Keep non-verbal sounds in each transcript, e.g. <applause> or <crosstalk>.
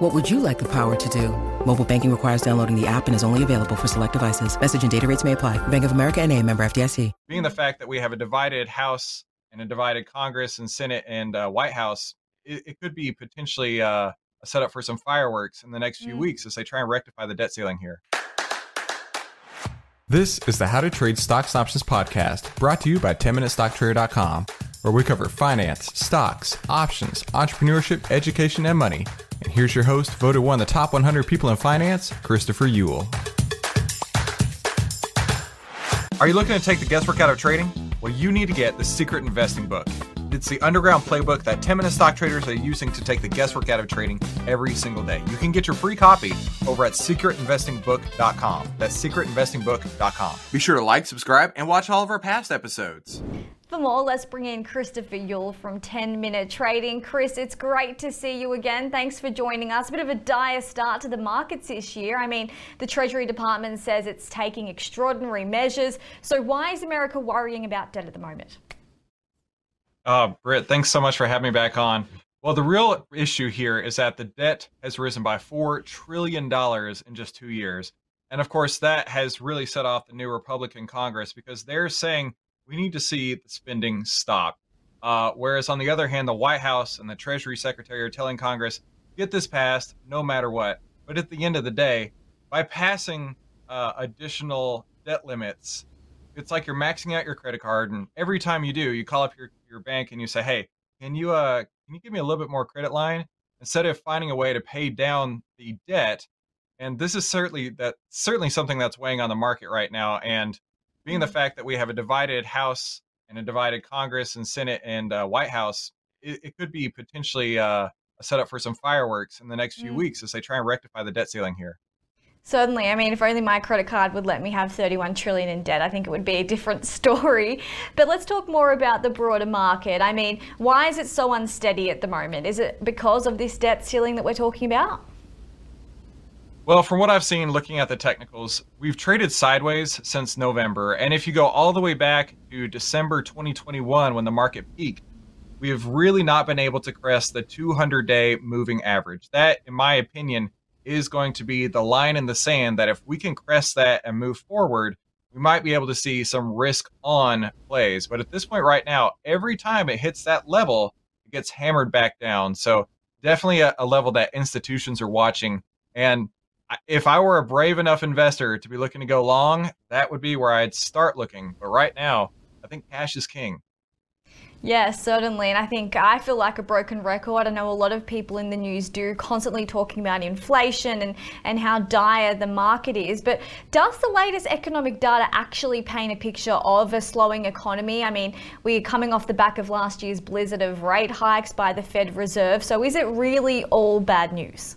What would you like the power to do? Mobile banking requires downloading the app and is only available for select devices. Message and data rates may apply. Bank of America and a member FDIC. Being the fact that we have a divided House and a divided Congress and Senate and uh, White House, it, it could be potentially uh, a setup for some fireworks in the next few Mm. weeks as they try and rectify the debt ceiling here. This is the How to Trade Stocks Options podcast, brought to you by 10MinuteStockTrader.com, where we cover finance, stocks, options, entrepreneurship, education, and money. And here's your host, voted one of the top 100 people in finance, Christopher Uhl. Are you looking to take the guesswork out of trading? Well, you need to get the Secret Investing Book. It's the underground playbook that 10 minute stock traders are using to take the guesswork out of trading every single day. You can get your free copy over at secretinvestingbook.com. That's secretinvestingbook.com. Be sure to like, subscribe, and watch all of our past episodes. For more, let's bring in Christopher Uhl from 10 Minute Trading. Chris, it's great to see you again. Thanks for joining us. A bit of a dire start to the markets this year. I mean, the Treasury Department says it's taking extraordinary measures. So, why is America worrying about debt at the moment? Uh, Britt, thanks so much for having me back on. Well, the real issue here is that the debt has risen by $4 trillion in just two years. And of course, that has really set off the new Republican Congress because they're saying we need to see the spending stop. Uh, whereas on the other hand, the White House and the Treasury Secretary are telling Congress, get this passed no matter what. But at the end of the day, by passing uh, additional debt limits, it's like you're maxing out your credit card, and every time you do, you call up your, your bank and you say, "Hey, can you uh can you give me a little bit more credit line?" Instead of finding a way to pay down the debt, and this is certainly that certainly something that's weighing on the market right now. And being the fact that we have a divided House and a divided Congress and Senate and uh, White House, it, it could be potentially uh, a setup for some fireworks in the next few Mm. weeks as they try and rectify the debt ceiling here. Certainly. I mean, if only my credit card would let me have 31 trillion in debt, I think it would be a different <laughs> story. But let's talk more about the broader market. I mean, why is it so unsteady at the moment? Is it because of this debt ceiling that we're talking about? Well, from what I've seen looking at the technicals, we've traded sideways since November. And if you go all the way back to December 2021 when the market peaked, we have really not been able to crest the 200 day moving average. That, in my opinion, is going to be the line in the sand that if we can crest that and move forward, we might be able to see some risk on plays. But at this point, right now, every time it hits that level, it gets hammered back down. So, definitely a, a level that institutions are watching. And if I were a brave enough investor to be looking to go long, that would be where I'd start looking. But right now, I think cash is king. Yes, certainly. And I think I feel like a broken record. I know a lot of people in the news do, constantly talking about inflation and, and how dire the market is. But does the latest economic data actually paint a picture of a slowing economy? I mean, we're coming off the back of last year's blizzard of rate hikes by the Fed Reserve. So is it really all bad news?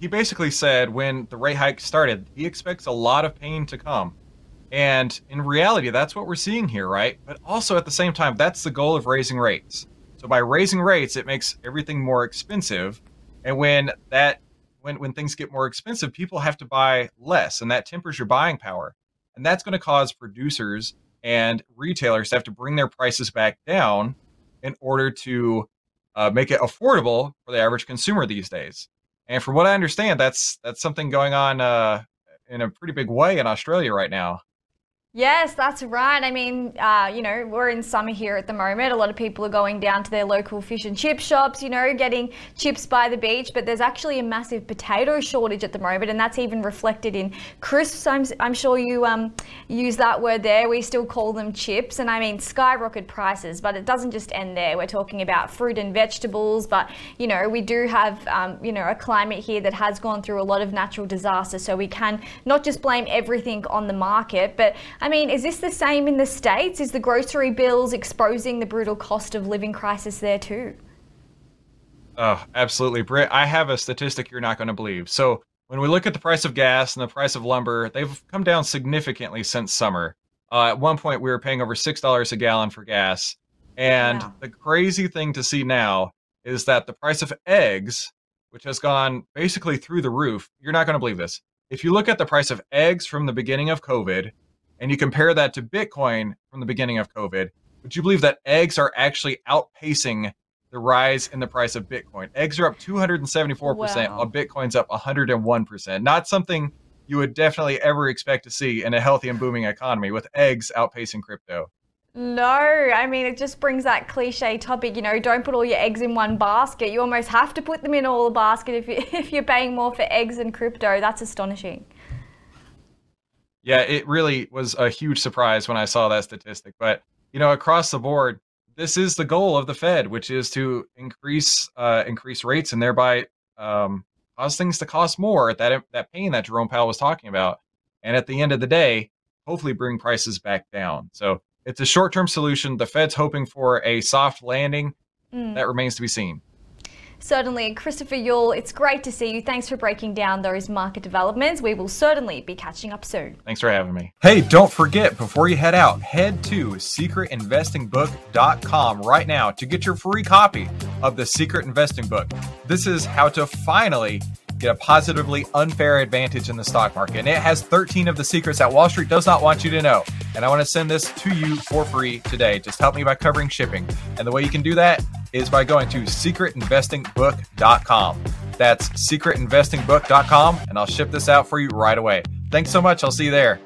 he basically said when the rate hike started, he expects a lot of pain to come. And in reality, that's what we're seeing here, right? But also at the same time, that's the goal of raising rates. So by raising rates, it makes everything more expensive. And when that when when things get more expensive, people have to buy less, and that tempers your buying power. And that's going to cause producers and retailers to have to bring their prices back down in order to uh, make it affordable for the average consumer these days. And from what I understand, that's that's something going on uh, in a pretty big way in Australia right now. Yes, that's right. I mean, uh, you know, we're in summer here at the moment. A lot of people are going down to their local fish and chip shops, you know, getting chips by the beach. But there's actually a massive potato shortage at the moment, and that's even reflected in crisps. I'm, I'm sure you um, use that word there. We still call them chips. And I mean, skyrocket prices, but it doesn't just end there. We're talking about fruit and vegetables, but, you know, we do have, um, you know, a climate here that has gone through a lot of natural disasters. So we can not just blame everything on the market, but I mean, is this the same in the States? Is the grocery bills exposing the brutal cost of living crisis there too? Oh, absolutely. Britt, I have a statistic you're not going to believe. So, when we look at the price of gas and the price of lumber, they've come down significantly since summer. Uh, at one point, we were paying over $6 a gallon for gas. And wow. the crazy thing to see now is that the price of eggs, which has gone basically through the roof, you're not going to believe this. If you look at the price of eggs from the beginning of COVID and you compare that to Bitcoin from the beginning of COVID, would you believe that eggs are actually outpacing the rise in the price of Bitcoin? Eggs are up 274%, wow. while Bitcoin's up 101%. Not something you would definitely ever expect to see in a healthy and booming economy with eggs outpacing crypto. No, I mean, it just brings that cliche topic, you know, don't put all your eggs in one basket. You almost have to put them in all the basket if, you, <laughs> if you're paying more for eggs and crypto. That's astonishing. Yeah, it really was a huge surprise when I saw that statistic. But you know, across the board, this is the goal of the Fed, which is to increase uh, increase rates and thereby um, cause things to cost more. That that pain that Jerome Powell was talking about, and at the end of the day, hopefully bring prices back down. So it's a short term solution. The Fed's hoping for a soft landing. Mm. That remains to be seen. Certainly. Christopher Uhl, it's great to see you. Thanks for breaking down those market developments. We will certainly be catching up soon. Thanks for having me. Hey, don't forget, before you head out, head to secretinvestingbook.com right now to get your free copy of the Secret Investing Book. This is how to finally get a positively unfair advantage in the stock market. And it has 13 of the secrets that Wall Street does not want you to know. And I want to send this to you for free today. Just help me by covering shipping. And the way you can do that is by going to secretinvestingbook.com. That's secretinvestingbook.com, and I'll ship this out for you right away. Thanks so much. I'll see you there.